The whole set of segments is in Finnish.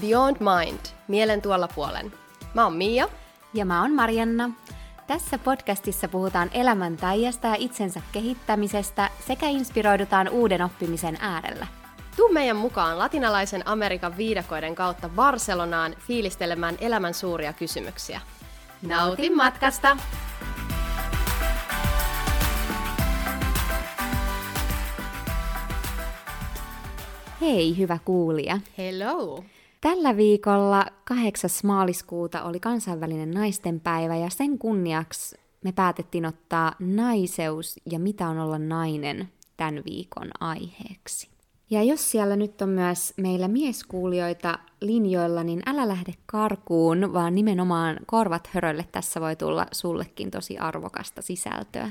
Beyond Mind, mielen tuolla puolen. Mä oon Mia. Ja mä oon Marianna. Tässä podcastissa puhutaan elämän taijasta ja itsensä kehittämisestä sekä inspiroidutaan uuden oppimisen äärellä. Tuu meidän mukaan latinalaisen Amerikan viidakoiden kautta Barcelonaan fiilistelemään elämän suuria kysymyksiä. Nautin matkasta! Hei, hyvä kuulija. Hello! Tällä viikolla 8. maaliskuuta oli kansainvälinen naistenpäivä ja sen kunniaksi me päätettiin ottaa naiseus ja mitä on olla nainen tämän viikon aiheeksi. Ja jos siellä nyt on myös meillä mieskuulijoita linjoilla, niin älä lähde karkuun, vaan nimenomaan korvat hörölle tässä voi tulla sullekin tosi arvokasta sisältöä.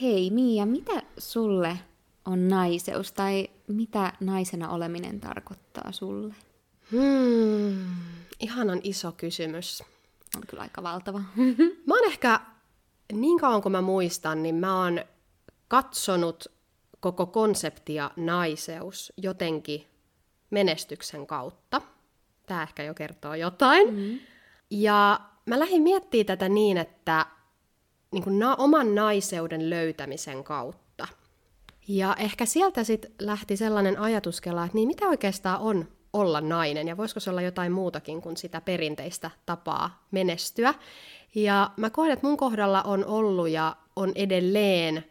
Hei Mia, mitä sulle on naiseus tai mitä naisena oleminen tarkoittaa sulle? Hmm, ihanan iso kysymys. On kyllä aika valtava. Mä oon ehkä, niin kauan kuin mä muistan, niin mä oon katsonut koko konseptia naiseus jotenkin menestyksen kautta. Tämä ehkä jo kertoo jotain. Mm. Ja mä lähdin miettimään tätä niin, että niin kuin na- oman naiseuden löytämisen kautta. Ja ehkä sieltä sitten lähti sellainen ajatuskela, että niin mitä oikeastaan on olla nainen ja voisiko se olla jotain muutakin kuin sitä perinteistä tapaa menestyä. Ja mä koen, että mun kohdalla on ollut ja on edelleen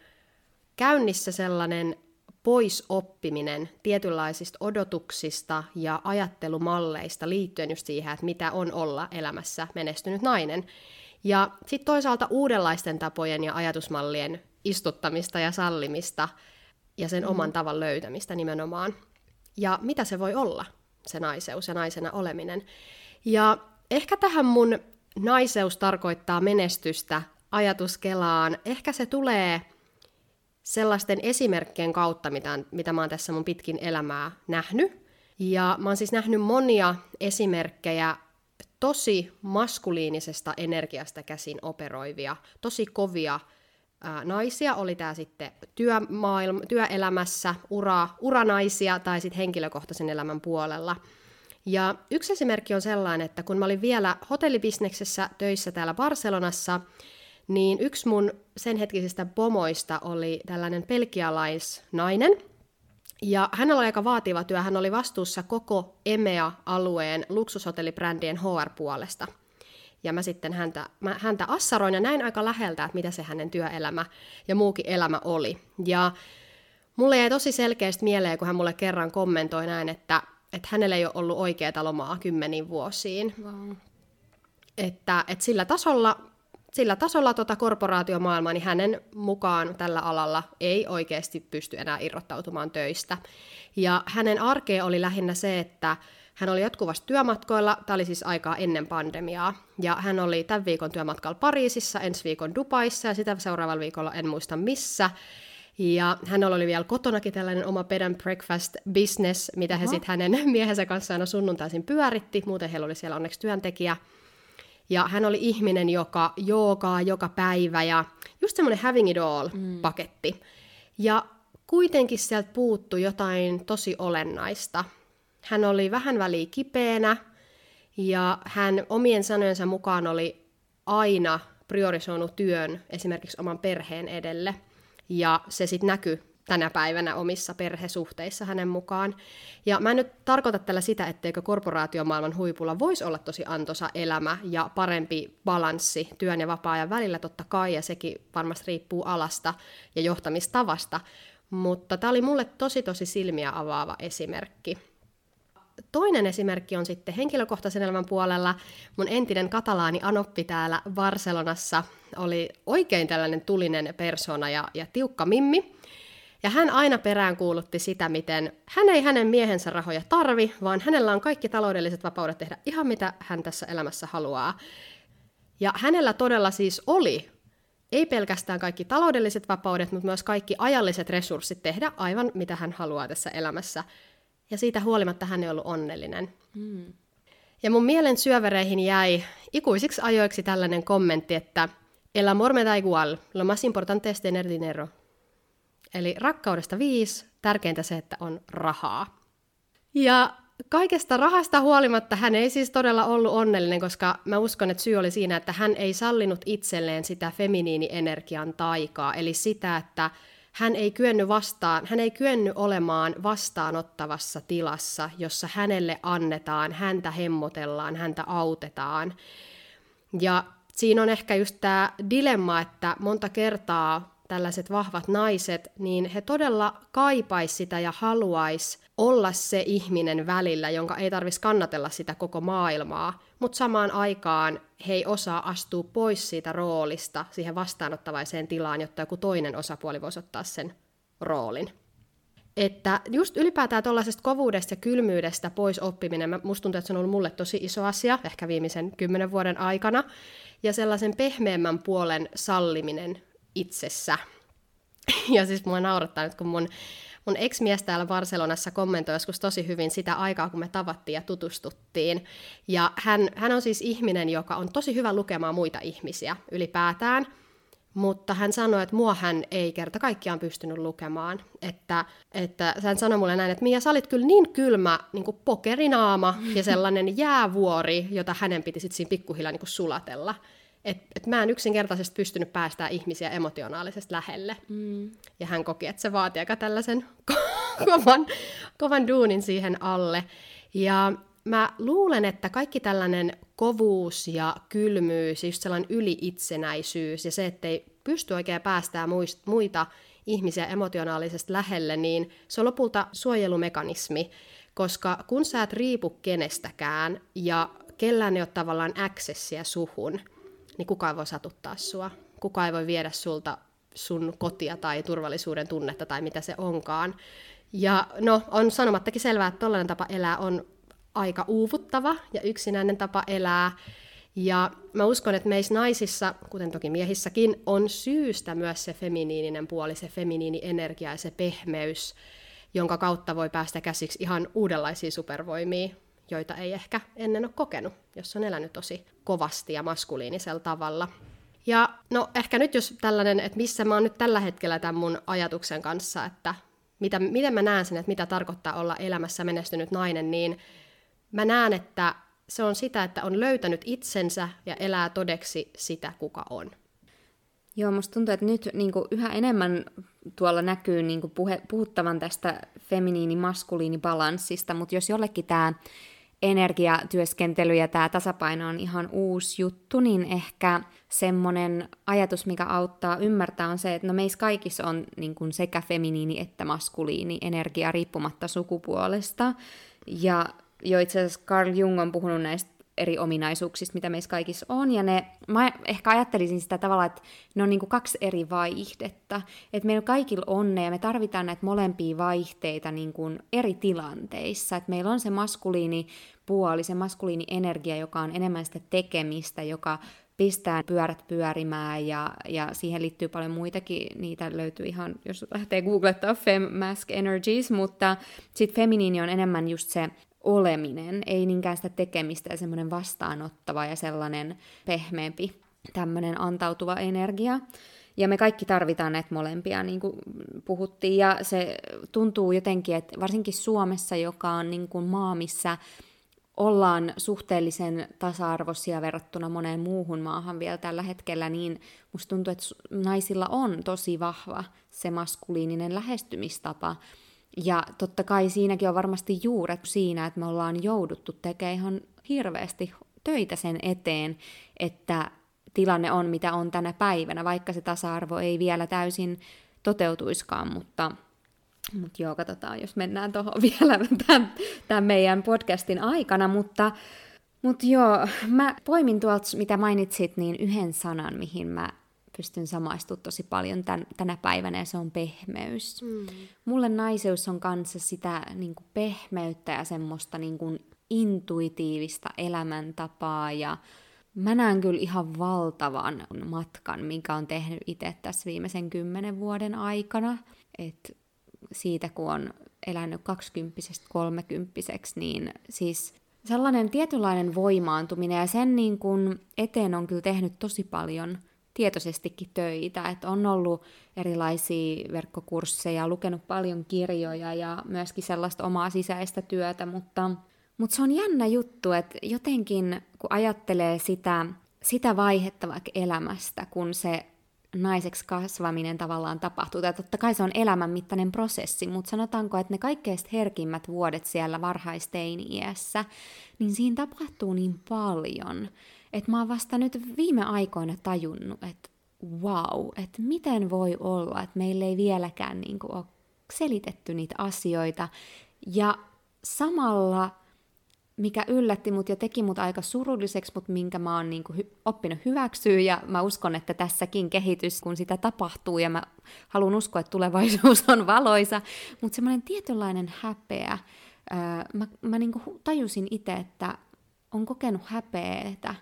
käynnissä sellainen poisoppiminen tietynlaisista odotuksista ja ajattelumalleista liittyen just siihen, että mitä on olla elämässä menestynyt nainen. Ja sitten toisaalta uudenlaisten tapojen ja ajatusmallien istuttamista ja sallimista ja sen mm. oman tavan löytämistä nimenomaan. Ja mitä se voi olla, se naiseus ja naisena oleminen. Ja ehkä tähän mun naiseus tarkoittaa menestystä ajatuskelaan. Ehkä se tulee sellaisten esimerkkien kautta, mitä, mitä mä oon tässä mun pitkin elämää nähnyt. Ja mä oon siis nähnyt monia esimerkkejä tosi maskuliinisesta energiasta käsin operoivia, tosi kovia naisia, oli tämä sitten työmaailma, työelämässä, ura, uranaisia tai sitten henkilökohtaisen elämän puolella. Ja yksi esimerkki on sellainen, että kun mä olin vielä hotellibisneksessä töissä täällä Barcelonassa, niin yksi mun sen hetkisistä pomoista oli tällainen pelkialaisnainen, ja hänellä oli aika vaativa työ. Hän oli vastuussa koko EMEA-alueen luksushotellibrändien HR-puolesta. Ja mä sitten häntä, mä häntä assaroin ja näin aika läheltä, että mitä se hänen työelämä ja muukin elämä oli. Ja mulle jäi tosi selkeästi mieleen, kun hän mulle kerran kommentoi näin, että, että hänellä ei ole ollut oikeaa lomaa kymmeniin vuosiin. Wow. Että, että sillä tasolla sillä tasolla tota korporaatiomaailmaa, niin hänen mukaan tällä alalla ei oikeasti pysty enää irrottautumaan töistä. Ja hänen arkea oli lähinnä se, että hän oli jatkuvasti työmatkoilla, tämä oli siis aikaa ennen pandemiaa, ja hän oli tämän viikon työmatkalla Pariisissa, ensi viikon Dubaissa, ja sitä seuraavalla viikolla en muista missä. Ja hän oli vielä kotonakin tällainen oma bed and breakfast business, mitä he sitten hänen miehensä kanssa aina sunnuntaisin pyöritti, muuten heillä oli siellä onneksi työntekijä. Ja hän oli ihminen, joka joogaa joka päivä ja just semmoinen having it all-paketti. Mm. Ja kuitenkin sieltä puuttui jotain tosi olennaista. Hän oli vähän väliä kipeänä ja hän omien sanojensa mukaan oli aina priorisoinut työn esimerkiksi oman perheen edelle. Ja se sitten näkyi tänä päivänä omissa perhesuhteissa hänen mukaan. Ja mä en nyt tarkoita tällä sitä, etteikö korporaatiomaailman huipulla voisi olla tosi antoisa elämä ja parempi balanssi työn ja vapaa-ajan välillä totta kai, ja sekin varmasti riippuu alasta ja johtamistavasta. Mutta tämä oli mulle tosi tosi silmiä avaava esimerkki. Toinen esimerkki on sitten henkilökohtaisen elämän puolella. Mun entinen katalaani Anoppi täällä Barcelonassa oli oikein tällainen tulinen persona ja, ja tiukka mimmi. Ja hän aina peräänkuulutti sitä, miten hän ei hänen miehensä rahoja tarvi, vaan hänellä on kaikki taloudelliset vapaudet tehdä ihan mitä hän tässä elämässä haluaa. Ja hänellä todella siis oli ei pelkästään kaikki taloudelliset vapaudet, mutta myös kaikki ajalliset resurssit tehdä aivan mitä hän haluaa tässä elämässä. Ja siitä huolimatta hän ei ollut onnellinen. Mm. Ja mun mielen syövereihin jäi ikuisiksi ajoiksi tällainen kommentti, että El amor me da igual, lo más importante es tener dinero. Eli rakkaudesta viisi, tärkeintä se, että on rahaa. Ja kaikesta rahasta huolimatta hän ei siis todella ollut onnellinen, koska mä uskon, että syy oli siinä, että hän ei sallinut itselleen sitä feminiinienergian taikaa, eli sitä, että hän ei kyennyt vastaan, hän ei kyennyt olemaan vastaanottavassa tilassa, jossa hänelle annetaan, häntä hemmotellaan, häntä autetaan. Ja siinä on ehkä just tämä dilemma, että monta kertaa tällaiset vahvat naiset, niin he todella kaipais sitä ja haluais olla se ihminen välillä, jonka ei tarvitsisi kannatella sitä koko maailmaa, mutta samaan aikaan he ei osaa astua pois siitä roolista siihen vastaanottavaiseen tilaan, jotta joku toinen osapuoli voisi ottaa sen roolin. Että just ylipäätään tuollaisesta kovuudesta ja kylmyydestä pois oppiminen, musta tuntuu, että se on ollut mulle tosi iso asia, ehkä viimeisen kymmenen vuoden aikana, ja sellaisen pehmeämmän puolen salliminen itsessä. Ja siis mua naurattaa nyt, kun mun, mun ex-mies täällä Barcelonassa kommentoi joskus tosi hyvin sitä aikaa, kun me tavattiin ja tutustuttiin. Ja hän, hän on siis ihminen, joka on tosi hyvä lukemaan muita ihmisiä ylipäätään, mutta hän sanoi, että mua hän ei kerta kaikkiaan pystynyt lukemaan. Että, että hän sanoi mulle näin, että Mia, sä olit kyllä niin kylmä niin kuin pokerinaama ja sellainen jäävuori, jota hänen piti sitten siinä pikkuhiljaa niin kuin sulatella. Että et mä en yksinkertaisesti pystynyt päästään ihmisiä emotionaalisesti lähelle. Mm. Ja hän koki, että se vaatii aika tällaisen kovan, kovan duunin siihen alle. Ja mä luulen, että kaikki tällainen kovuus ja kylmyys, just sellainen yliitsenäisyys ja se, ettei pysty oikein päästään muita ihmisiä emotionaalisesti lähelle, niin se on lopulta suojelumekanismi, koska kun sä et riipu kenestäkään ja kellään ei ole tavallaan accessia suhun, niin kukaan voi satuttaa sua. Kukaan ei voi viedä sulta sun kotia tai turvallisuuden tunnetta tai mitä se onkaan. Ja no, on sanomattakin selvää, että tällainen tapa elää on aika uuvuttava ja yksinäinen tapa elää. Ja mä uskon, että meissä naisissa, kuten toki miehissäkin, on syystä myös se feminiininen puoli, se feminiini energia ja se pehmeys, jonka kautta voi päästä käsiksi ihan uudenlaisiin supervoimiin, joita ei ehkä ennen ole kokenut, jos on elänyt tosi kovasti ja maskuliinisella tavalla. Ja no ehkä nyt jos tällainen, että missä mä oon nyt tällä hetkellä tämän mun ajatuksen kanssa, että mitä, miten mä näen sen, että mitä tarkoittaa olla elämässä menestynyt nainen, niin mä näen, että se on sitä, että on löytänyt itsensä ja elää todeksi sitä, kuka on. Joo, musta tuntuu, että nyt niin kuin yhä enemmän tuolla näkyy niin kuin puhe, puhuttavan tästä feminiini-maskuliini-balanssista, mutta jos jollekin tämä energiatyöskentely ja tämä tasapaino on ihan uusi juttu, niin ehkä semmoinen ajatus, mikä auttaa ymmärtää, on se, että no meissä kaikissa on niin kuin sekä feminiini että maskuliini energia riippumatta sukupuolesta. Ja jo itse asiassa Carl Jung on puhunut näistä eri ominaisuuksista, mitä meissä kaikissa on, ja ne, mä ehkä ajattelisin sitä tavalla, että ne on niin kuin kaksi eri vaihdetta, että meillä kaikilla on ne, ja me tarvitaan näitä molempia vaihteita niin kuin eri tilanteissa, että meillä on se maskuliini puoli, se maskuliini energia, joka on enemmän sitä tekemistä, joka pistää pyörät pyörimään ja, ja siihen liittyy paljon muitakin, niitä löytyy ihan, jos lähtee googlettaa Fem Mask Energies, mutta sitten feminiini on enemmän just se oleminen, ei niinkään sitä tekemistä ja semmoinen vastaanottava ja sellainen pehmeämpi, tämmöinen antautuva energia. Ja me kaikki tarvitaan näitä molempia, niin kuin puhuttiin, ja se tuntuu jotenkin, että varsinkin Suomessa, joka on niin kuin maa, missä ollaan suhteellisen tasa-arvoisia verrattuna moneen muuhun maahan vielä tällä hetkellä, niin musta tuntuu, että naisilla on tosi vahva se maskuliininen lähestymistapa, ja totta kai siinäkin on varmasti juuret siinä, että me ollaan jouduttu tekemään ihan hirveästi töitä sen eteen, että tilanne on mitä on tänä päivänä, vaikka se tasa-arvo ei vielä täysin toteutuiskaan, mutta, mutta joo, katsotaan, jos mennään tuohon vielä tämän, tämän meidän podcastin aikana, mutta, mutta joo, mä poimin tuolta, mitä mainitsit, niin yhden sanan, mihin mä pystyn samaistumaan tosi paljon tän, tänä päivänä, ja se on pehmeys. Mm. Mulle naiseus on kanssa sitä niin kuin pehmeyttä ja semmoista niin kuin intuitiivista elämäntapaa, ja mä näen kyllä ihan valtavan matkan, minkä on tehnyt itse tässä viimeisen kymmenen vuoden aikana. Et siitä, kun on elänyt kaksikymppisestä kolmekymppiseksi, niin siis sellainen tietynlainen voimaantuminen ja sen niin kuin eteen on kyllä tehnyt tosi paljon tietoisestikin töitä, että on ollut erilaisia verkkokursseja, lukenut paljon kirjoja ja myöskin sellaista omaa sisäistä työtä, mutta, mutta se on jännä juttu, että jotenkin kun ajattelee sitä, sitä vaihetta vaikka elämästä, kun se naiseksi kasvaminen tavallaan tapahtuu. Tai totta kai se on elämän mittainen prosessi, mutta sanotaanko, että ne kaikkein herkimmät vuodet siellä varhaisteini-iässä, niin siinä tapahtuu niin paljon, että mä oon vasta nyt viime aikoina tajunnut, että wow, että miten voi olla, että meillä ei vieläkään niin kuin ole selitetty niitä asioita. Ja samalla mikä yllätti mut ja teki mut aika surulliseksi, mutta minkä mä oon niinku hy- oppinut hyväksyä, ja mä uskon, että tässäkin kehitys, kun sitä tapahtuu, ja mä haluan uskoa, että tulevaisuus on valoisa, mutta semmoinen tietynlainen häpeä, ää, mä, mä niinku tajusin itse, että on kokenut häpeetä,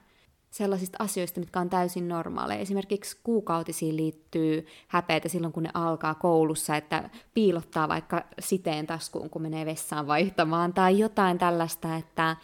sellaisista asioista, mitkä on täysin normaaleja. Esimerkiksi kuukautisiin liittyy häpeitä silloin, kun ne alkaa koulussa, että piilottaa vaikka siteen taskuun, kun menee vessaan vaihtamaan, tai jotain tällaista, että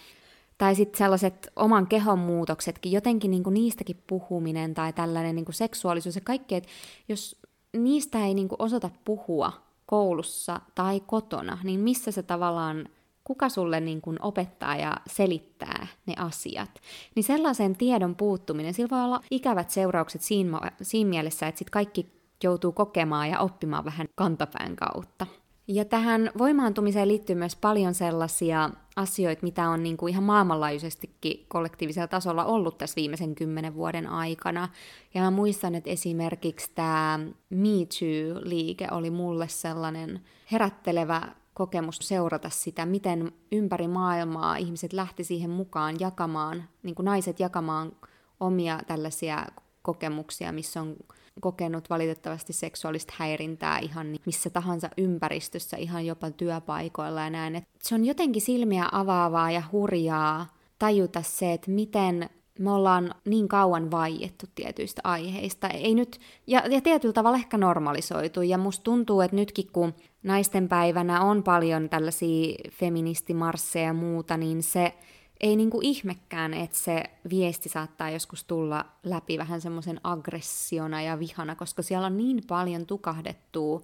tai sitten sellaiset oman kehon muutoksetkin, jotenkin niinku niistäkin puhuminen tai tällainen niinku seksuaalisuus ja kaikki, että jos niistä ei niinku osata puhua koulussa tai kotona, niin missä se tavallaan kuka sulle niin kuin opettaa ja selittää ne asiat, niin sellaisen tiedon puuttuminen, sillä voi olla ikävät seuraukset siinä, siinä mielessä, että sit kaikki joutuu kokemaan ja oppimaan vähän kantapään kautta. Ja tähän voimaantumiseen liittyy myös paljon sellaisia asioita, mitä on niin kuin ihan maailmanlaajuisestikin kollektiivisella tasolla ollut tässä viimeisen kymmenen vuoden aikana. Ja mä muistan, että esimerkiksi tämä Me Too-liike oli mulle sellainen herättelevä kokemus seurata sitä, miten ympäri maailmaa ihmiset lähti siihen mukaan jakamaan, niin kuin naiset jakamaan omia tällaisia kokemuksia, missä on kokenut valitettavasti seksuaalista häirintää ihan missä tahansa ympäristössä, ihan jopa työpaikoilla ja näin. Et se on jotenkin silmiä avaavaa ja hurjaa tajuta se, että miten me ollaan niin kauan vaiettu tietyistä aiheista. Ei nyt, ja, ja tietyllä tavalla ehkä normalisoitu. Ja musta tuntuu, että nytkin kun naisten päivänä on paljon tällaisia feministimarsseja ja muuta, niin se ei niinku ihmekään, että se viesti saattaa joskus tulla läpi vähän semmoisen aggressiona ja vihana, koska siellä on niin paljon tukahdettua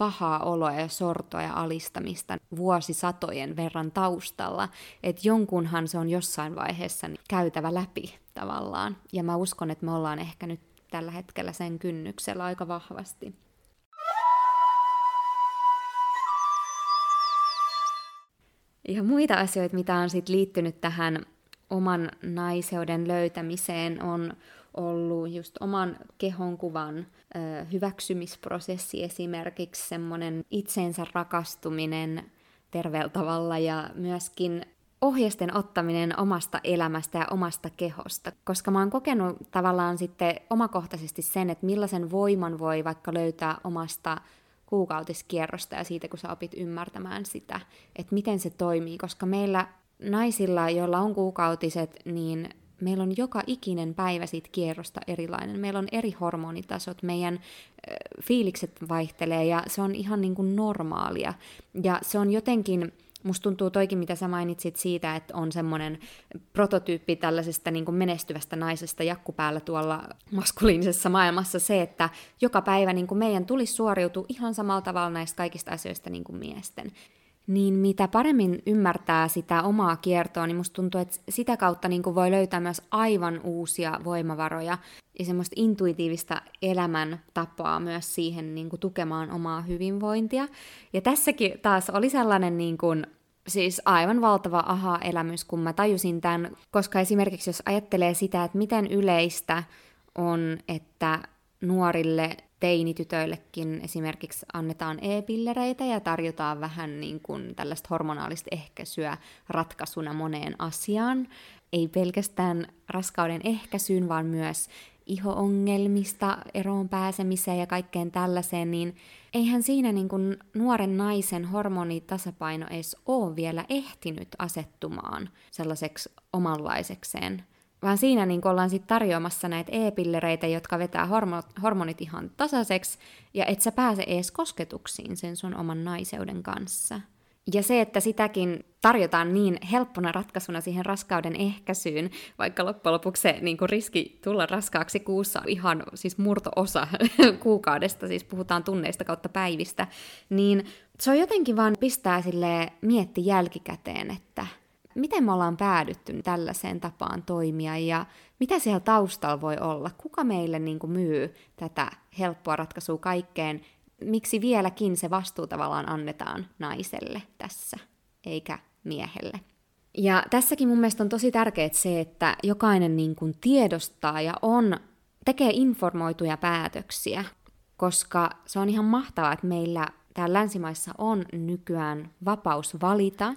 pahaa oloa ja sortoa ja alistamista vuosisatojen verran taustalla, että jonkunhan se on jossain vaiheessa käytävä läpi tavallaan. Ja mä uskon, että me ollaan ehkä nyt tällä hetkellä sen kynnyksellä aika vahvasti. Ja muita asioita, mitä on sitten liittynyt tähän oman naiseuden löytämiseen, on ollut just oman kehonkuvan ö, hyväksymisprosessi esimerkiksi, semmoinen itseensä rakastuminen terveellä tavalla ja myöskin ohjeisten ottaminen omasta elämästä ja omasta kehosta, koska mä oon kokenut tavallaan sitten omakohtaisesti sen, että millaisen voiman voi vaikka löytää omasta kuukautiskierrosta ja siitä, kun sä opit ymmärtämään sitä, että miten se toimii, koska meillä naisilla, joilla on kuukautiset, niin meillä on joka ikinen päivä siitä kierrosta erilainen. Meillä on eri hormonitasot, meidän fiilikset vaihtelee ja se on ihan niin kuin normaalia. Ja se on jotenkin, musta tuntuu toikin, mitä sä mainitsit siitä, että on semmoinen prototyyppi tällaisesta niin kuin menestyvästä naisesta jakkupäällä tuolla maskuliinisessa maailmassa se, että joka päivä niin kuin meidän tulisi suoriutua ihan samalla tavalla näistä kaikista asioista niin kuin miesten niin mitä paremmin ymmärtää sitä omaa kiertoa, niin musta tuntuu, että sitä kautta niin kuin voi löytää myös aivan uusia voimavaroja ja semmoista intuitiivista elämäntapaa myös siihen niin kuin tukemaan omaa hyvinvointia. Ja tässäkin taas oli sellainen niin kuin, siis aivan valtava aha-elämys, kun mä tajusin tämän, koska esimerkiksi jos ajattelee sitä, että miten yleistä on, että nuorille teinitytöillekin esimerkiksi annetaan e-pillereitä ja tarjotaan vähän niin kuin tällaista hormonaalista ehkäisyä ratkaisuna moneen asiaan. Ei pelkästään raskauden ehkäisyyn, vaan myös ihoongelmista eroon pääsemiseen ja kaikkeen tällaiseen, niin eihän siinä niin kuin nuoren naisen hormonitasapaino edes ole vielä ehtinyt asettumaan sellaiseksi omanlaisekseen vaan siinä niin ollaan sitten tarjoamassa näitä e-pillereitä, jotka vetää hormo- hormonit ihan tasaiseksi, ja et sä pääse edes kosketuksiin sen sun oman naiseuden kanssa. Ja se, että sitäkin tarjotaan niin helppona ratkaisuna siihen raskauden ehkäisyyn, vaikka loppujen lopuksi se niin kuin riski tulla raskaaksi kuussa on ihan siis murto-osa kuukaudesta, siis puhutaan tunneista kautta päivistä, niin se on jotenkin vaan pistää sille mietti jälkikäteen, että miten me ollaan päädytty tällaiseen tapaan toimia ja mitä siellä taustalla voi olla, kuka meille niin kuin myy tätä helppoa ratkaisua kaikkeen, miksi vieläkin se vastuu tavallaan annetaan naiselle tässä, eikä miehelle. Ja tässäkin mun mielestä on tosi tärkeää se, että jokainen niin kuin tiedostaa ja on, tekee informoituja päätöksiä, koska se on ihan mahtavaa, että meillä täällä länsimaissa on nykyään vapaus valita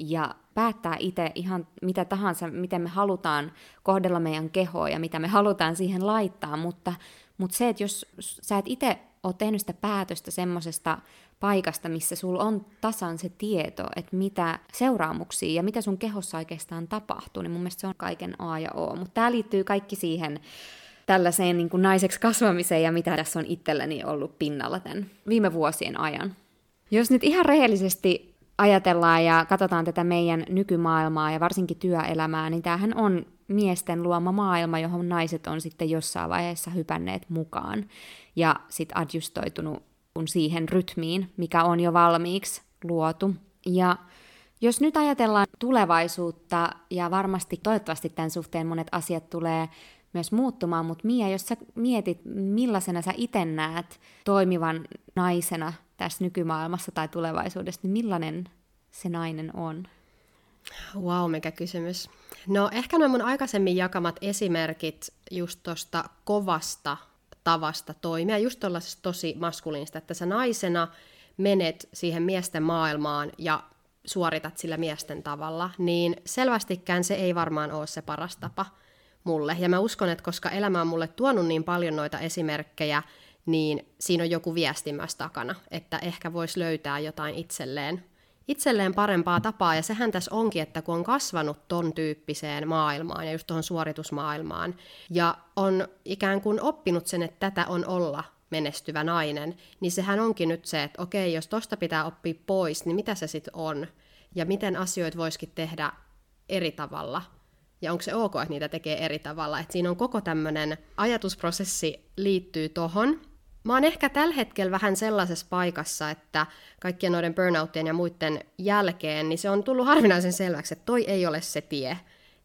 ja päättää itse ihan mitä tahansa, miten me halutaan kohdella meidän kehoa ja mitä me halutaan siihen laittaa, mutta, mutta se, että jos sä et itse ole tehnyt sitä päätöstä semmoisesta paikasta, missä sulla on tasan se tieto, että mitä seuraamuksia ja mitä sun kehossa oikeastaan tapahtuu, niin mun mielestä se on kaiken A ja O. Mutta tämä liittyy kaikki siihen tällaiseen niin kuin naiseksi kasvamiseen ja mitä tässä on itselläni ollut pinnalla tämän viime vuosien ajan. Jos nyt ihan rehellisesti ajatellaan ja katsotaan tätä meidän nykymaailmaa ja varsinkin työelämää, niin tämähän on miesten luoma maailma, johon naiset on sitten jossain vaiheessa hypänneet mukaan ja sitten adjustoitunut siihen rytmiin, mikä on jo valmiiksi luotu. Ja jos nyt ajatellaan tulevaisuutta, ja varmasti toivottavasti tämän suhteen monet asiat tulee myös muuttumaan, mutta Mia, jos sä mietit, millaisena sä itse näet toimivan naisena tässä nykymaailmassa tai tulevaisuudessa, niin millainen se nainen on? Wow, mikä kysymys. No ehkä noin mun aikaisemmin jakamat esimerkit just tuosta kovasta tavasta toimia, just tuollaisesta tosi maskuliinista, että sä naisena menet siihen miesten maailmaan ja suoritat sillä miesten tavalla, niin selvästikään se ei varmaan ole se paras tapa mulle. Ja mä uskon, että koska elämä on mulle tuonut niin paljon noita esimerkkejä, niin siinä on joku viesti myös takana, että ehkä voisi löytää jotain itselleen itselleen parempaa tapaa, ja sehän tässä onkin, että kun on kasvanut ton tyyppiseen maailmaan ja just tuohon suoritusmaailmaan, ja on ikään kuin oppinut sen, että tätä on olla menestyvä nainen, niin sehän onkin nyt se, että okei, jos tosta pitää oppia pois, niin mitä se sitten on, ja miten asioita voisikin tehdä eri tavalla, ja onko se ok, että niitä tekee eri tavalla, että siinä on koko tämmöinen ajatusprosessi liittyy tohon, Mä oon ehkä tällä hetkellä vähän sellaisessa paikassa, että kaikkien noiden burnouttien ja muiden jälkeen, niin se on tullut harvinaisen selväksi, että toi ei ole se tie.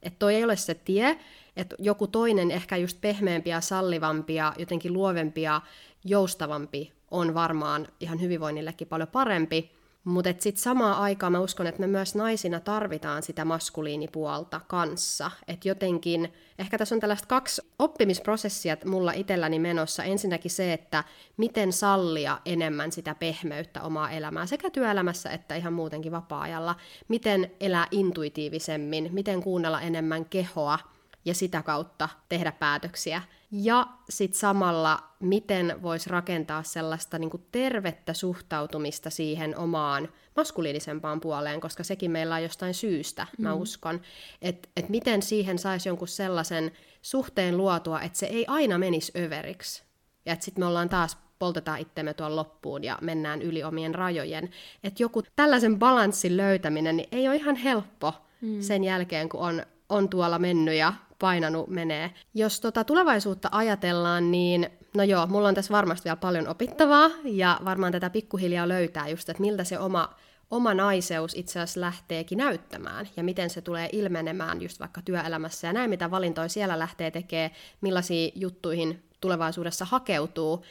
Että toi ei ole se tie, että joku toinen, ehkä just pehmeämpi sallivampi ja jotenkin luovempi ja joustavampi on varmaan ihan hyvinvoinnillekin paljon parempi. Mutta sitten samaan aikaan mä uskon, että me myös naisina tarvitaan sitä maskuliinipuolta kanssa. Että jotenkin, ehkä tässä on tällaista kaksi oppimisprosessia mulla itselläni menossa. Ensinnäkin se, että miten sallia enemmän sitä pehmeyttä omaa elämää sekä työelämässä että ihan muutenkin vapaa-ajalla. Miten elää intuitiivisemmin, miten kuunnella enemmän kehoa ja sitä kautta tehdä päätöksiä. Ja sitten samalla, miten voisi rakentaa sellaista niin kuin tervettä suhtautumista siihen omaan maskuliinisempaan puoleen, koska sekin meillä on jostain syystä, mm. mä uskon. Että et miten siihen saisi jonkun sellaisen suhteen luotua, että se ei aina menisi överiksi. Ja että sitten me ollaan taas poltetaan itsemme tuon loppuun ja mennään yli omien rajojen. Että joku tällaisen balanssin löytäminen niin ei ole ihan helppo mm. sen jälkeen, kun on, on tuolla mennyt ja painanut menee. Jos tota tulevaisuutta ajatellaan, niin no joo, mulla on tässä varmasti vielä paljon opittavaa, ja varmaan tätä pikkuhiljaa löytää just, että miltä se oma, oma naiseus itse asiassa lähteekin näyttämään, ja miten se tulee ilmenemään just vaikka työelämässä, ja näin mitä valintoja siellä lähtee tekemään, millaisiin juttuihin tulevaisuudessa hakeutuu,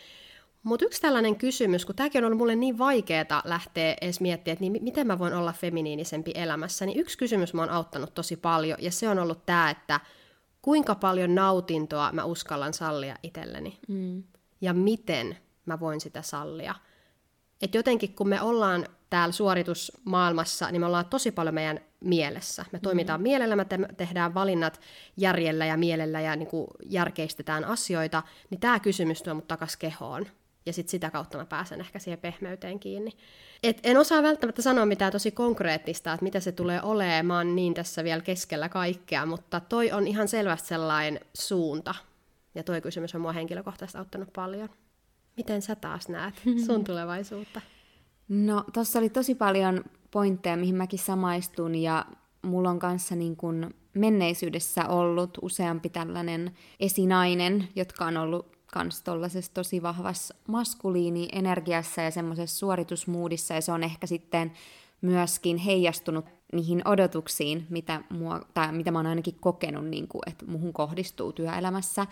mutta yksi tällainen kysymys, kun tämäkin on ollut mulle niin vaikeaa lähteä edes miettimään, että niin miten mä voin olla feminiinisempi elämässä, niin yksi kysymys mä oon auttanut tosi paljon, ja se on ollut tämä, että kuinka paljon nautintoa mä uskallan sallia itselleni. Mm. Ja miten mä voin sitä sallia. Et jotenkin kun me ollaan täällä suoritusmaailmassa, niin me ollaan tosi paljon meidän mielessä. Me toimitaan mm. mielellä, me te- tehdään valinnat järjellä ja mielellä ja niin kuin järkeistetään asioita, niin tämä kysymys tuo mut takas kehoon ja sit sitä kautta mä pääsen ehkä siihen pehmeyteen kiinni. Et en osaa välttämättä sanoa mitään tosi konkreettista, että mitä se tulee olemaan, niin tässä vielä keskellä kaikkea, mutta toi on ihan selvästi sellainen suunta. Ja toi kysymys on mua henkilökohtaisesti auttanut paljon. Miten sä taas näet sun tulevaisuutta? No, tuossa oli tosi paljon pointteja, mihin mäkin samaistun, ja mulla on kanssa niin kuin menneisyydessä ollut useampi tällainen esinainen, jotka on ollut kans tollaisessa tosi vahvassa maskuliini-energiassa ja semmoisessa suoritusmuudissa, ja se on ehkä sitten myöskin heijastunut niihin odotuksiin, mitä, mua, tai mitä mä oon ainakin kokenut, niin kuin, että muhun kohdistuu työelämässä.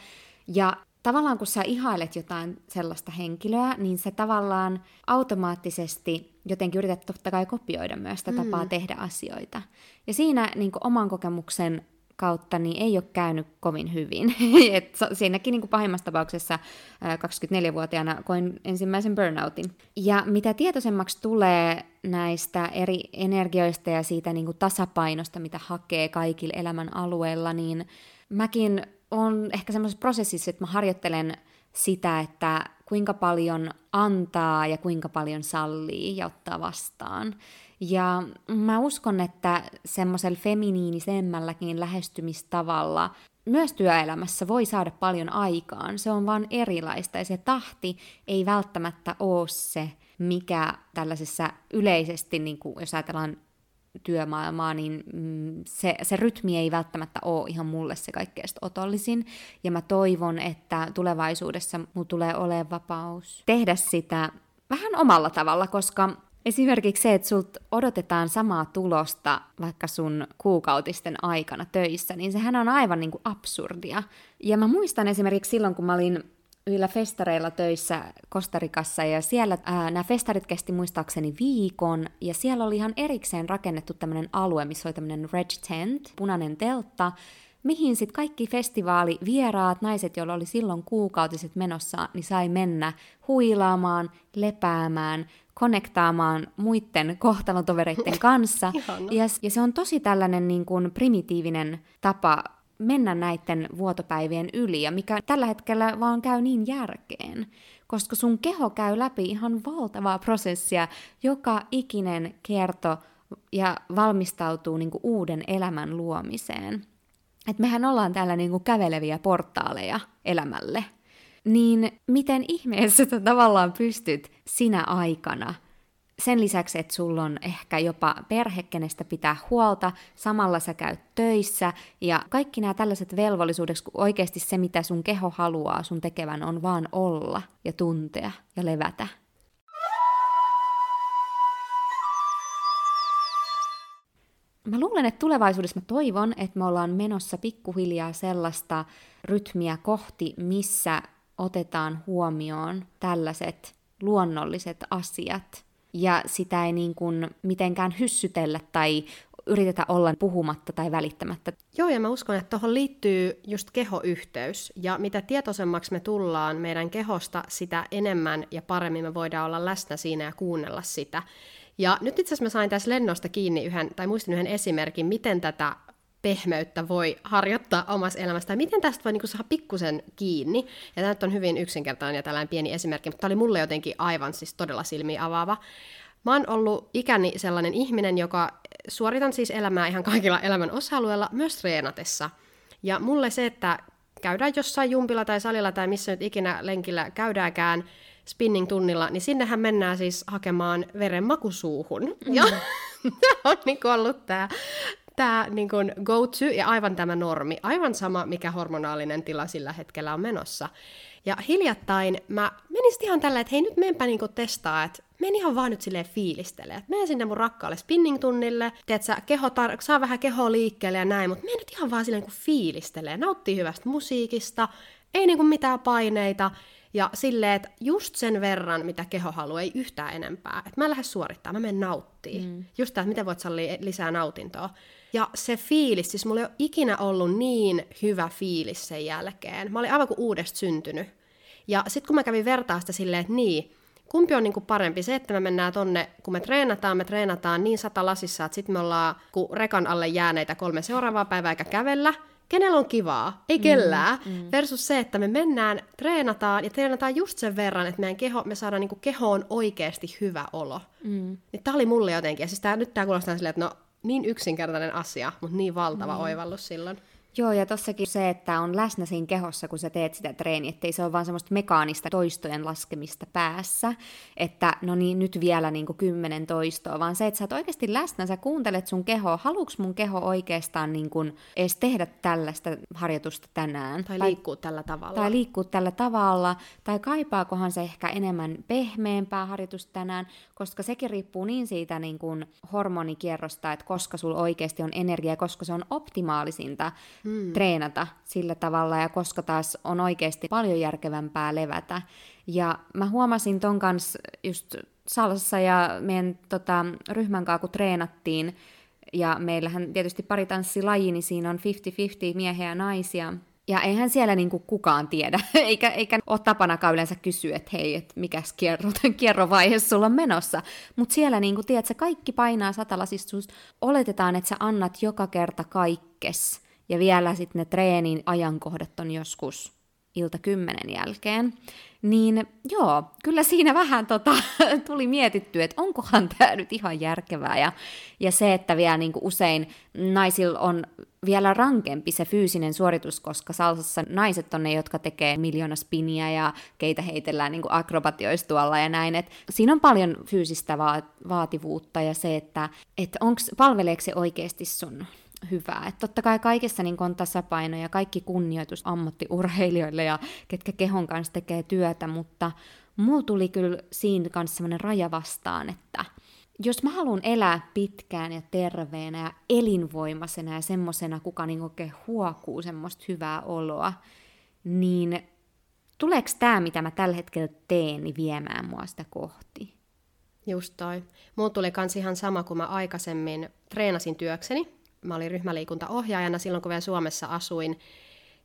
Ja tavallaan kun sä ihailet jotain sellaista henkilöä, niin se tavallaan automaattisesti jotenkin yrität totta kai kopioida myös sitä tapaa mm. tehdä asioita. Ja siinä niin oman kokemuksen kautta niin ei ole käynyt kovin hyvin. Et siinäkin niin kuin pahimmassa tapauksessa 24-vuotiaana koin ensimmäisen burnoutin. Ja mitä tietoisemmaksi tulee näistä eri energioista ja siitä niin kuin tasapainosta, mitä hakee kaikilla elämän alueilla, niin mäkin on ehkä semmoisessa prosessissa, että mä harjoittelen sitä, että kuinka paljon antaa ja kuinka paljon sallii ja ottaa vastaan. Ja mä uskon, että semmoisella feminiinisemmälläkin lähestymistavalla myös työelämässä voi saada paljon aikaan. Se on vaan erilaista ja se tahti ei välttämättä ole se, mikä tällaisessa yleisesti, niin kuin jos ajatellaan työmaailmaa, niin mm, se, se rytmi ei välttämättä ole ihan mulle se kaikkein otollisin. Ja mä toivon, että tulevaisuudessa mulla tulee olemaan vapaus tehdä sitä vähän omalla tavalla, koska Esimerkiksi se, että sulta odotetaan samaa tulosta vaikka sun kuukautisten aikana töissä, niin sehän on aivan niin kuin absurdia. Ja mä muistan esimerkiksi silloin, kun mä olin yllä festareilla töissä Kostarikassa ja siellä ää, nämä festarit kesti muistaakseni viikon ja siellä oli ihan erikseen rakennettu tämmöinen alue, missä oli tämmöinen red tent, punainen teltta, mihin sitten kaikki festivaali vieraat naiset, joilla oli silloin kuukautiset menossa, niin sai mennä huilaamaan, lepäämään, konektaamaan muiden kohtalotovereiden kanssa. ja, ja se on tosi tällainen niin kuin primitiivinen tapa mennä näiden vuotopäivien yli, ja mikä tällä hetkellä vaan käy niin järkeen, koska sun keho käy läpi ihan valtavaa prosessia, joka ikinen kerto ja valmistautuu niin kuin uuden elämän luomiseen. Et mehän ollaan täällä niin kuin käveleviä portaaleja elämälle niin miten ihmeessä sä tavallaan pystyt sinä aikana sen lisäksi, että sulla on ehkä jopa perhe, kenestä pitää huolta, samalla sä käyt töissä ja kaikki nämä tällaiset velvollisuudet, kun oikeasti se, mitä sun keho haluaa sun tekevän, on vaan olla ja tuntea ja levätä. Mä luulen, että tulevaisuudessa mä toivon, että me ollaan menossa pikkuhiljaa sellaista rytmiä kohti, missä otetaan huomioon tällaiset luonnolliset asiat ja sitä ei niin kuin mitenkään hyssytellä tai yritetä olla puhumatta tai välittämättä. Joo, ja mä uskon, että tuohon liittyy just kehoyhteys. Ja mitä tietoisemmaksi me tullaan meidän kehosta, sitä enemmän ja paremmin me voidaan olla läsnä siinä ja kuunnella sitä. Ja nyt itse asiassa mä sain tässä lennosta kiinni yhden, tai muistin yhden esimerkin, miten tätä pehmeyttä voi harjoittaa omassa elämässä, miten tästä voi niinku saada pikkusen kiinni. Ja tämä on hyvin yksinkertainen ja tällainen pieni esimerkki, mutta tämä oli mulle jotenkin aivan siis todella silmiä avaava. Mä oon ollut ikäni sellainen ihminen, joka suoritan siis elämää ihan kaikilla elämän osa-alueilla, myös treenatessa. Ja mulle se, että käydään jossain jumpilla tai salilla tai missä nyt ikinä lenkillä käydäänkään spinning-tunnilla, niin sinnehän mennään siis hakemaan veren makusuuhun. Mm. Ja tämä on niin ollut tämä tämä niin kuin go-to ja aivan tämä normi, aivan sama, mikä hormonaalinen tila sillä hetkellä on menossa. Ja hiljattain mä menin ihan tällä, että hei nyt menpä niin testaa, että menen ihan vaan nyt silleen fiilistelee. Menen sinne mun rakkaalle spinning-tunnille, teet sä, keho tar- saa vähän kehoa liikkeelle ja näin, mutta menen nyt ihan vaan silleen kuin fiilistelee, nauttii hyvästä musiikista, ei niinku mitään paineita, ja silleen, että just sen verran, mitä keho haluaa, ei yhtään enempää. Että mä en lähde suorittaa, mä menen nauttii. Mm. Just tämä, että miten voit sallia lisää nautintoa. Ja se fiilis, siis mulla ei ole ikinä ollut niin hyvä fiilis sen jälkeen. Mä olin aivan kuin uudesta syntynyt. Ja sitten kun mä kävin vertaa sitä silleen, että niin, kumpi on niinku parempi? Se, että me mennään tonne, kun me treenataan, me treenataan niin sata lasissa, että sitten me ollaan kun rekan alle jääneitä kolme seuraavaa päivää eikä kävellä, kenellä on kivaa, ei kellään, mm, mm. versus se, että me mennään, treenataan ja treenataan just sen verran, että meidän keho, me saadaan niinku kehoon oikeasti hyvä olo. Mm. Niin tää oli mulle jotenkin, ja siis tää, nyt tää kuulostaa silleen, että no niin yksinkertainen asia, mutta niin valtava mm. oivallus silloin. Joo, ja tossakin se, että on läsnä siinä kehossa, kun sä teet sitä treeniä, ettei se ole vaan semmoista mekaanista toistojen laskemista päässä, että no niin, nyt vielä niin kuin kymmenen toistoa, vaan se, että sä oot oikeasti läsnä, sä kuuntelet sun kehoa, haluuks mun keho oikeastaan niin kuin edes tehdä tällaista harjoitusta tänään? Tai liikkuu tai, tällä tavalla. Tai liikkuu tällä tavalla, tai kaipaakohan se ehkä enemmän pehmeämpää harjoitusta tänään, koska sekin riippuu niin siitä niin kuin hormonikierrosta, että koska sulla oikeasti on energia, koska se on optimaalisinta hmm. treenata sillä tavalla ja koska taas on oikeasti paljon järkevämpää levätä. Ja mä huomasin ton kanssa just salassa ja meidän tota, ryhmän kanssa, kun treenattiin, ja meillähän tietysti pari tanssilaji, niin siinä on 50-50 miehiä ja naisia, ja eihän siellä niinku kukaan tiedä, eikä, eikä ole tapanakaan yleensä kysyä, että hei, et mikäs kierro, kierrovaihe sulla on menossa. Mutta siellä niinku, tiedät, se kaikki painaa satalasista, oletetaan, että sä annat joka kerta kaikkes. Ja vielä sitten ne treenin ajankohdat on joskus ilta kymmenen jälkeen. Niin joo, kyllä siinä vähän tota, tuli mietitty, että onkohan tämä nyt ihan järkevää. Ja, ja se, että vielä niin usein naisilla on vielä rankempi se fyysinen suoritus, koska salsassa naiset on ne, jotka tekee miljoona spiniä ja keitä heitellään niin akrobatioistualla ja näin. Et siinä on paljon fyysistä va- vaativuutta ja se, että et onks, palveleeko se oikeasti sun hyvää. Että totta kai kaikessa niin on tasapaino ja kaikki kunnioitus ammattiurheilijoille ja ketkä kehon kanssa tekee työtä, mutta mulla tuli kyllä siinä kanssa sellainen raja vastaan, että jos mä haluan elää pitkään ja terveenä ja elinvoimaisena ja semmosena, kuka niin oikein huokuu semmoista hyvää oloa, niin tuleeko tämä, mitä mä tällä hetkellä teen, niin viemään mua sitä kohti? Just toi. Mulla tuli kans ihan sama, kun mä aikaisemmin treenasin työkseni. Mä olin ryhmäliikuntaohjaajana silloin, kun vielä Suomessa asuin.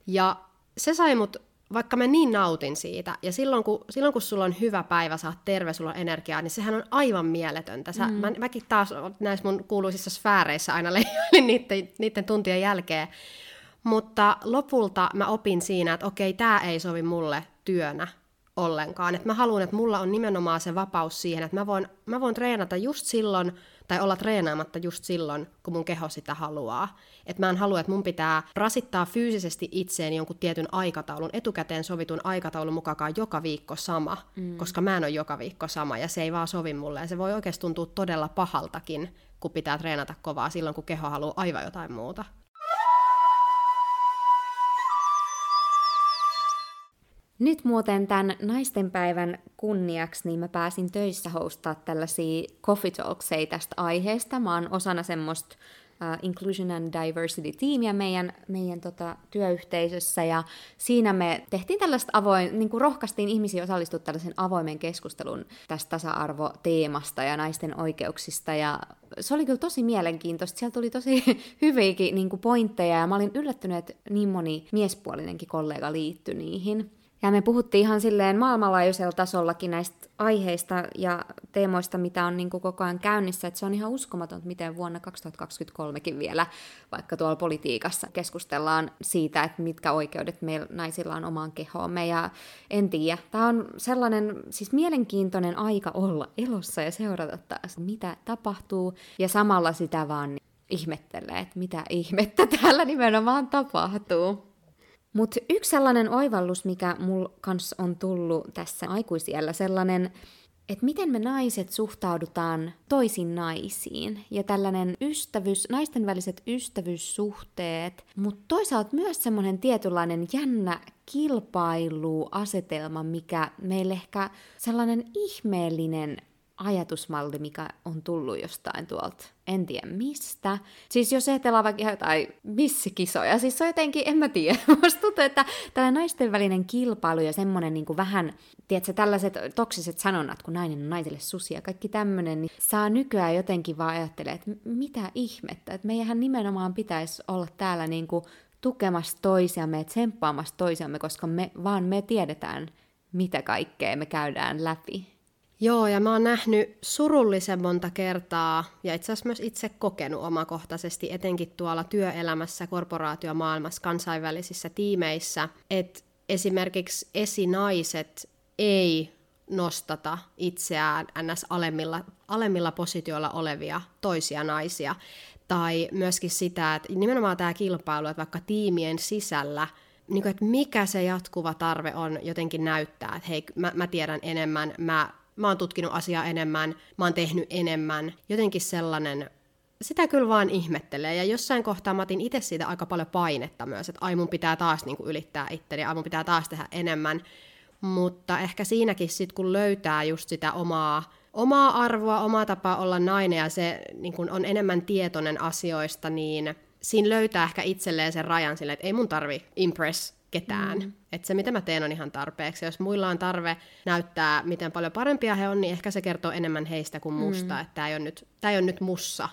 Ja se sai mut vaikka mä niin nautin siitä, ja silloin kun, silloin kun sulla on hyvä päivä, sä oot terve, sulla on energiaa, niin sehän on aivan mieletöntä. Sä, mm. mä, mäkin taas näissä mun kuuluisissa sfääreissä aina leijoilin niiden, niiden tuntien jälkeen. Mutta lopulta mä opin siinä, että okei, tämä ei sovi mulle työnä ollenkaan. Että mä haluan, että mulla on nimenomaan se vapaus siihen, että mä voin, mä voin treenata just silloin, tai olla treenaamatta just silloin, kun mun keho sitä haluaa. Että mä en halua, että mun pitää rasittaa fyysisesti itseeni jonkun tietyn aikataulun, etukäteen sovitun aikataulun mukaan joka viikko sama, mm. koska mä en ole joka viikko sama, ja se ei vaan sovi mulle. Ja se voi oikeasti tuntua todella pahaltakin, kun pitää treenata kovaa silloin, kun keho haluaa aivan jotain muuta. Nyt muuten tämän naistenpäivän kunniaksi niin mä pääsin töissä hostaa tällaisia coffee talkseja tästä aiheesta. Mä oon osana semmoista uh, Inclusion and Diversity-tiimiä meidän, meidän tota, työyhteisössä, ja siinä me tehtiin tällaista avoin, niin kuin rohkaistiin ihmisiä osallistua tällaisen avoimen keskustelun tästä tasa-arvoteemasta ja naisten oikeuksista, ja se oli kyllä tosi mielenkiintoista. Sieltä tuli tosi hyviäkin niin pointteja, ja mä olin yllättynyt, että niin moni miespuolinenkin kollega liittyi niihin. Ja me puhuttiin ihan silleen maailmanlaajuisella tasollakin näistä aiheista ja teemoista, mitä on niin kuin koko ajan käynnissä. Että se on ihan uskomatonta, miten vuonna 2023kin vielä, vaikka tuolla politiikassa keskustellaan siitä, että mitkä oikeudet meillä naisilla on omaan kehoomme. Ja en tiedä, tämä on sellainen siis mielenkiintoinen aika olla elossa ja seurata taas, mitä tapahtuu. Ja samalla sitä vaan ihmettelee, että mitä ihmettä täällä nimenomaan tapahtuu. Mutta yksi sellainen oivallus, mikä mul kans on tullut tässä aikuisiellä, sellainen, että miten me naiset suhtaudutaan toisiin naisiin. Ja tällainen ystävyys, naisten väliset ystävyyssuhteet, mutta toisaalta myös semmoinen tietynlainen jännä kilpailuasetelma, mikä meille ehkä sellainen ihmeellinen ajatusmalli, mikä on tullut jostain tuolta, en tiedä mistä. Siis jos ajatellaan vaikka jotain missikisoja, siis se on jotenkin, en mä tiedä, musta tuntuu, että tämä naisten välinen kilpailu ja semmoinen niin vähän, tiedätkö, tällaiset toksiset sanonnat, kun nainen on naiselle susia, kaikki tämmöinen, niin saa nykyään jotenkin vaan ajattelee, että mitä ihmettä, että meidän nimenomaan pitäisi olla täällä niin kuin tukemassa toisiamme ja tsemppaamassa toisiamme, koska me, vaan me tiedetään, mitä kaikkea me käydään läpi. Joo, ja mä oon nähnyt surullisen monta kertaa, ja itse asiassa myös itse kokenut omakohtaisesti, etenkin tuolla työelämässä, korporaatiomaailmassa, kansainvälisissä tiimeissä, että esimerkiksi esinaiset ei nostata itseään ns. alemmilla, alemmilla positioilla olevia toisia naisia. Tai myöskin sitä, että nimenomaan tämä kilpailu, että vaikka tiimien sisällä, niin kuin, että mikä se jatkuva tarve on jotenkin näyttää, että hei, mä, mä tiedän enemmän, mä, mä oon tutkinut asiaa enemmän, mä oon tehnyt enemmän. Jotenkin sellainen sitä kyllä vaan ihmettelee. Ja jossain kohtaa mä otin itse siitä aika paljon painetta myös, että ai mun pitää taas niin kuin ylittää itteni, ai mun pitää taas tehdä enemmän. Mutta ehkä siinäkin sitten, kun löytää just sitä omaa, omaa arvoa, omaa tapaa olla nainen ja se niin kun on enemmän tietoinen asioista, niin siinä löytää ehkä itselleen sen rajan sille, että ei mun tarvi impress ketään. Mm. Että se, mitä mä teen, on ihan tarpeeksi. Jos muilla on tarve näyttää, miten paljon parempia he on, niin ehkä se kertoo enemmän heistä kuin musta. Mm. Että tämä ei, ole nyt, tää ei ole nyt mussa,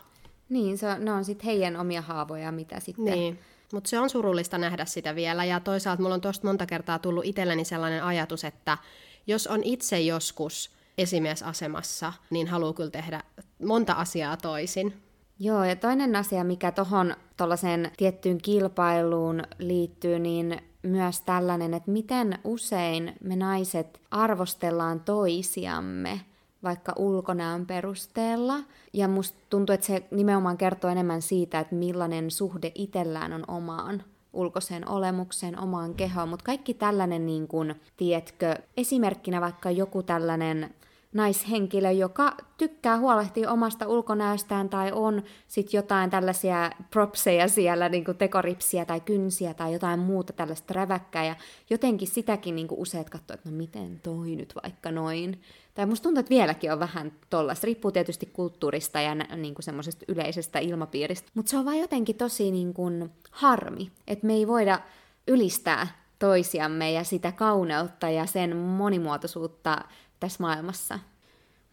niin, se on, ne on sitten heidän omia haavoja, mitä sitten... Niin. Mutta se on surullista nähdä sitä vielä, ja toisaalta mulla on tuosta monta kertaa tullut itselleni sellainen ajatus, että jos on itse joskus esimiesasemassa, niin haluaa kyllä tehdä monta asiaa toisin. Joo, ja toinen asia, mikä tuohon tuollaiseen tiettyyn kilpailuun liittyy, niin myös tällainen, että miten usein me naiset arvostellaan toisiamme vaikka ulkonäön perusteella. Ja musta tuntuu, että se nimenomaan kertoo enemmän siitä, että millainen suhde itsellään on omaan ulkoiseen olemukseen, omaan kehoon, mutta kaikki tällainen, niin kuin, tiedätkö, esimerkkinä vaikka joku tällainen naishenkilö, joka tykkää huolehtia omasta ulkonäöstään tai on sit jotain tällaisia propseja siellä, niin kuin tekoripsiä tai kynsiä tai jotain muuta tällaista räväkkää ja jotenkin sitäkin niin kuin useat katsoo, että no miten toi nyt vaikka noin. Tai musta tuntuu, että vieläkin on vähän tollasta. Riippuu tietysti kulttuurista ja niin kuin semmoisesta yleisestä ilmapiiristä. Mutta se on vaan jotenkin tosi niin kuin harmi, että me ei voida ylistää toisiamme ja sitä kauneutta ja sen monimuotoisuutta tässä maailmassa.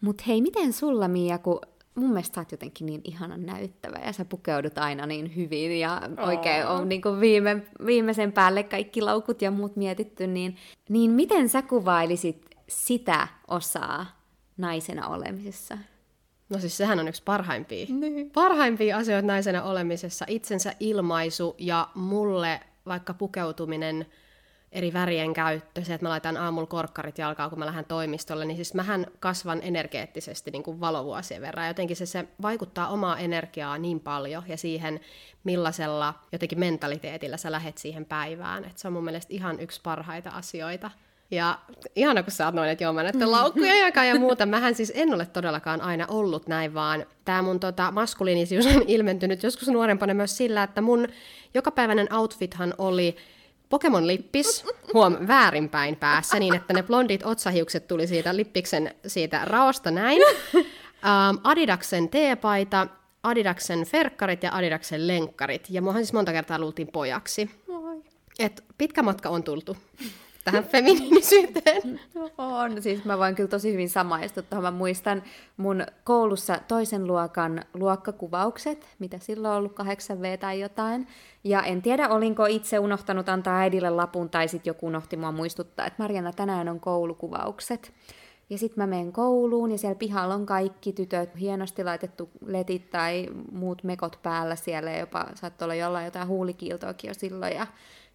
Mutta hei, miten sulla Mia, kun mun mielestä sä oot jotenkin niin ihanan näyttävä ja sä pukeudut aina niin hyvin ja oikein on niin viime, viimeisen päälle kaikki laukut ja muut mietitty, niin, niin miten sä kuvailisit sitä osaa naisena olemisessa? No siis sehän on yksi parhaimpia, niin. parhaimpia asioita naisena olemisessa, itsensä ilmaisu ja mulle vaikka pukeutuminen – eri värien käyttö, se, että mä laitan aamulla korkkarit jalkaan, kun mä lähden toimistolle, niin siis mähän kasvan energeettisesti niin kuin valovuosien verran. Jotenkin se, se vaikuttaa omaa energiaa niin paljon ja siihen, millaisella jotenkin mentaliteetillä sä lähet siihen päivään. Et se on mun mielestä ihan yksi parhaita asioita. Ja ihana, kun sä oot noin, että joo, mä näiden laukkuja jakaa ja muuta. Mähän siis en ole todellakaan aina ollut näin, vaan tämä mun tota, maskuliinisuus on ilmentynyt joskus nuorempana myös sillä, että mun jokapäiväinen outfithan oli Pokemon-lippis, huom, väärinpäin päässä, niin että ne blondit otsahiukset tuli siitä lippiksen siitä raosta näin. Um, Adidaksen teepaita, Adidaksen ferkkarit ja Adidaksen lenkkarit. Ja muahan siis monta kertaa luultiin pojaksi. Et pitkä matka on tultu tähän feminiinisyyteen. On, siis mä voin kyllä tosi hyvin samaistua tuohon. Mä muistan mun koulussa toisen luokan luokkakuvaukset, mitä silloin on ollut 8V tai jotain. Ja en tiedä, olinko itse unohtanut antaa äidille lapun tai sitten joku unohti mua muistuttaa, että Marjana, tänään on koulukuvaukset. Ja sitten mä menen kouluun ja siellä pihalla on kaikki tytöt, hienosti laitettu letit tai muut mekot päällä siellä jopa saattoi olla jollain jotain huulikiiltoakin jo silloin. Ja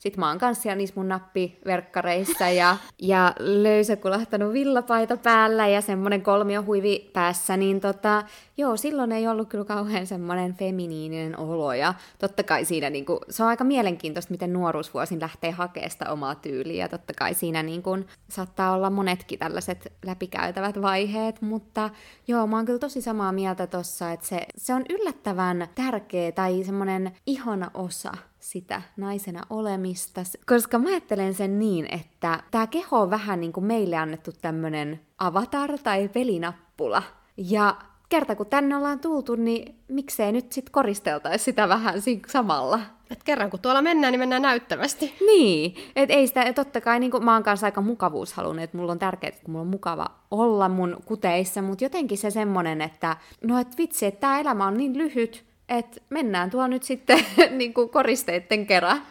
sitten mä oon kanssa siellä niissä mun nappiverkkareissa ja, ja löysä kulahtanut villapaita päällä ja semmonen kolmiohuivi päässä, niin tota, joo, silloin ei ollut kyllä kauhean semmoinen feminiininen olo ja totta kai siinä niinku, se on aika mielenkiintoista, miten nuoruusvuosin lähtee hakemaan sitä omaa tyyliä ja totta kai siinä niinku, saattaa olla monetkin tällaiset läpikäytävät vaiheet, mutta joo, mä oon kyllä tosi samaa mieltä tossa, että se, se on yllättävän tärkeä tai semmoinen ihana osa sitä naisena olemista, koska mä ajattelen sen niin, että tämä keho on vähän niin kuin meille annettu tämmöinen avatar tai pelinappula. Ja kerta kun tänne ollaan tultu, niin miksei nyt sit koristeltaisi sitä vähän samalla. Et kerran kun tuolla mennään, niin mennään näyttävästi. Niin, et ei sitä, totta kai niin mä oon kanssa aika mukavuushalunnut, että mulla on tärkeää, että mulla on mukava olla mun kuteissa, mutta jotenkin se semmonen, että no et vitsi, että tämä elämä on niin lyhyt, että mennään tuolla nyt sitten niin kuin koristeiden kerran.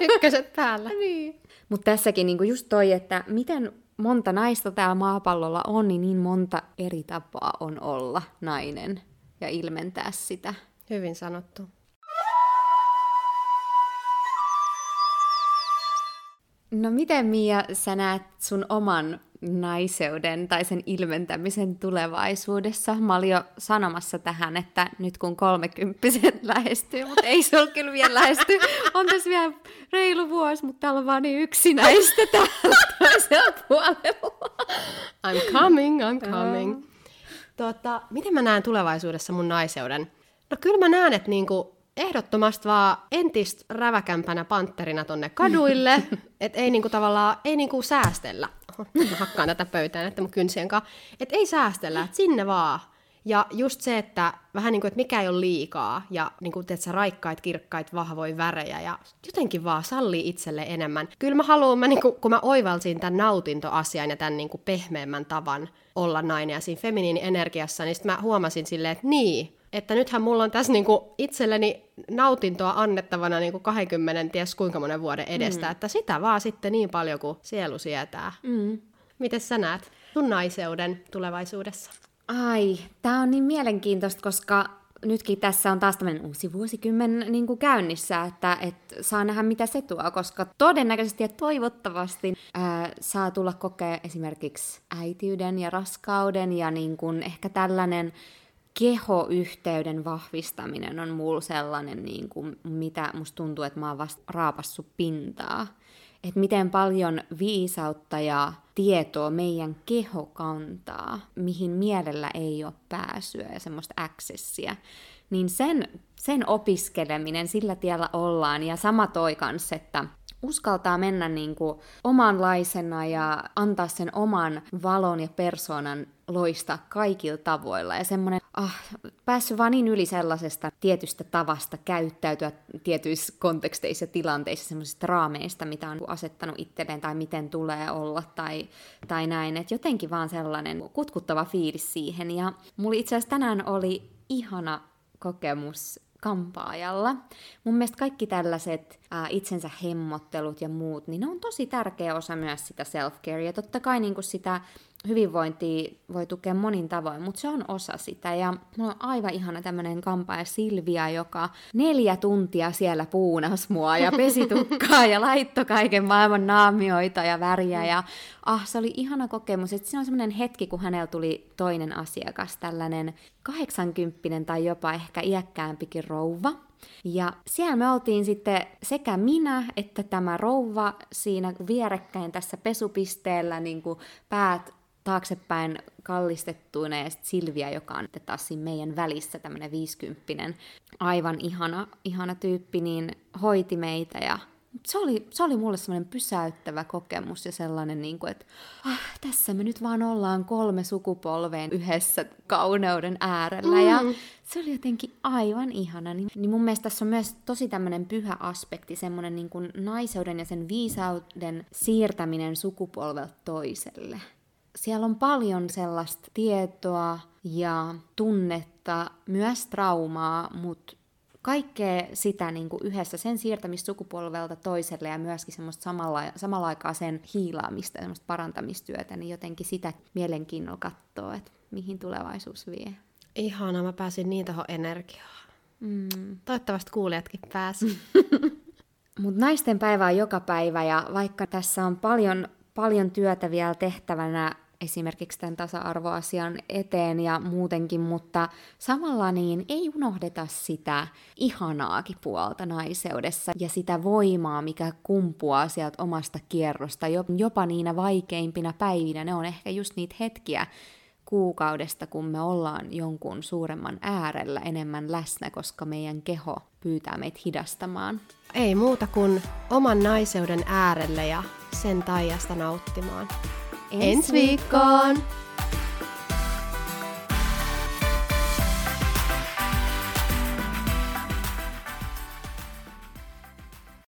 Ykköset päällä. niin. Mutta tässäkin niin kuin just toi, että miten monta naista täällä maapallolla on, niin niin monta eri tapaa on olla nainen ja ilmentää sitä. Hyvin sanottu. No miten Mia sä näet sun oman naiseuden tai sen ilmentämisen tulevaisuudessa. Mä olin jo sanomassa tähän, että nyt kun kolmekymppiset lähestyy, mutta ei se ole kyllä vielä lähesty. On tässä vielä reilu vuosi, mutta täällä on vaan niin yksinäistä täällä toisella puolella. I'm coming, I'm coming. Tota, miten mä näen tulevaisuudessa mun naiseuden? No kyllä mä näen, että niinku ehdottomasti vaan entistä räväkämpänä pantterina tonne kaduille, että ei niinku tavallaan, ei niinku säästellä. Mä hakkaan tätä pöytään, että mun kynsien kanssa. Että ei säästellä, että sinne vaan. Ja just se, että vähän niin kuin, että mikä ei ole liikaa ja niin kuin, että raikkaita, kirkkaita, vahvoja värejä ja jotenkin vaan sallii itselle enemmän. Kyllä mä haluan, mä, niin kuin, kun mä oivalsin tämän nautintoasian ja tämän niin kuin pehmeämmän tavan olla nainen ja siinä feminiini-energiassa, niin sitten mä huomasin silleen, että niin, että nythän mulla on tässä niinku itselleni nautintoa annettavana niinku 20 ties kuinka monen vuoden edestä, mm. että sitä vaan sitten niin paljon kuin sielu sietää. Mm. Miten sä näet sun naiseuden tulevaisuudessa? Ai, tämä on niin mielenkiintoista, koska nytkin tässä on taas tämmöinen uusi vuosikymmen niin kuin käynnissä, että, että saa nähdä mitä se tuo, koska todennäköisesti ja toivottavasti ää, saa tulla kokea esimerkiksi äitiyden ja raskauden ja niin kuin ehkä tällainen kehoyhteyden vahvistaminen on mulla sellainen, niin kuin, mitä musta tuntuu, että mä oon vasta raapassut pintaa. Että miten paljon viisautta ja tietoa meidän keho kantaa, mihin mielellä ei ole pääsyä ja semmoista accessia, niin sen, sen opiskeleminen, sillä tiellä ollaan. Ja sama toi kanssa, että uskaltaa mennä niin kuin omanlaisena ja antaa sen oman valon ja persoonan loistaa kaikilla tavoilla. Ja semmoinen, ah, päässyt vaan niin yli sellaisesta tietystä tavasta käyttäytyä tietyissä konteksteissa ja tilanteissa, semmoisista raameista, mitä on asettanut itselleen tai miten tulee olla tai, tai näin. Että jotenkin vaan sellainen kutkuttava fiilis siihen. Ja mulla itse asiassa tänään oli ihana kokemus kampaajalla. Mun mielestä kaikki tällaiset ää, itsensä hemmottelut ja muut, niin ne on tosi tärkeä osa myös sitä self-care. Ja totta kai niin sitä hyvinvointia voi tukea monin tavoin, mutta se on osa sitä. Ja mulla on aivan ihana tämmöinen kampaaja Silvia, joka neljä tuntia siellä puunas mua ja pesi tukkaa ja laittoi kaiken maailman naamioita ja väriä. Ja ah, se oli ihana kokemus. Että se on semmoinen hetki, kun hänellä tuli toinen asiakas, tällainen 80 tai jopa ehkä iäkkäämpikin rouva. Ja siellä me oltiin sitten sekä minä että tämä rouva siinä vierekkäin tässä pesupisteellä niin kuin päät taaksepäin kallistettuina ja sitten Silvia, joka on taas siinä meidän välissä tämmöinen viisikymppinen, aivan ihana, ihana tyyppi, niin hoiti meitä ja se oli, se oli mulle semmoinen pysäyttävä kokemus ja sellainen, niin kuin, että ah, tässä me nyt vaan ollaan kolme sukupolveen yhdessä kauneuden äärellä. Mm. Ja se oli jotenkin aivan ihana. Niin, niin mun mielestä tässä on myös tosi tämmöinen pyhä aspekti, semmoinen niin kuin naiseuden ja sen viisauden siirtäminen sukupolvelta toiselle siellä on paljon sellaista tietoa ja tunnetta, myös traumaa, mutta kaikkea sitä niin kuin yhdessä, sen siirtämistä sukupolvelta toiselle ja myöskin semmoista samalla, samalla aikaa sen hiilaamista ja semmoista parantamistyötä, niin jotenkin sitä mielenkiinnolla katsoo, että mihin tulevaisuus vie. Ihana, mä pääsin niin tuohon energiaan. Mm. Toivottavasti kuulijatkin pääsi. Mutta naisten päivä on joka päivä ja vaikka tässä on paljon paljon työtä vielä tehtävänä esimerkiksi tämän tasa-arvoasian eteen ja muutenkin, mutta samalla niin ei unohdeta sitä ihanaakin puolta naiseudessa ja sitä voimaa, mikä kumpuaa sieltä omasta kierrosta, jopa niinä vaikeimpina päivinä. Ne on ehkä just niitä hetkiä kuukaudesta, kun me ollaan jonkun suuremman äärellä enemmän läsnä, koska meidän keho pyytää meitä hidastamaan. Ei muuta kuin oman naiseuden äärelle ja sen taijasta nauttimaan. Ensi viikkoon!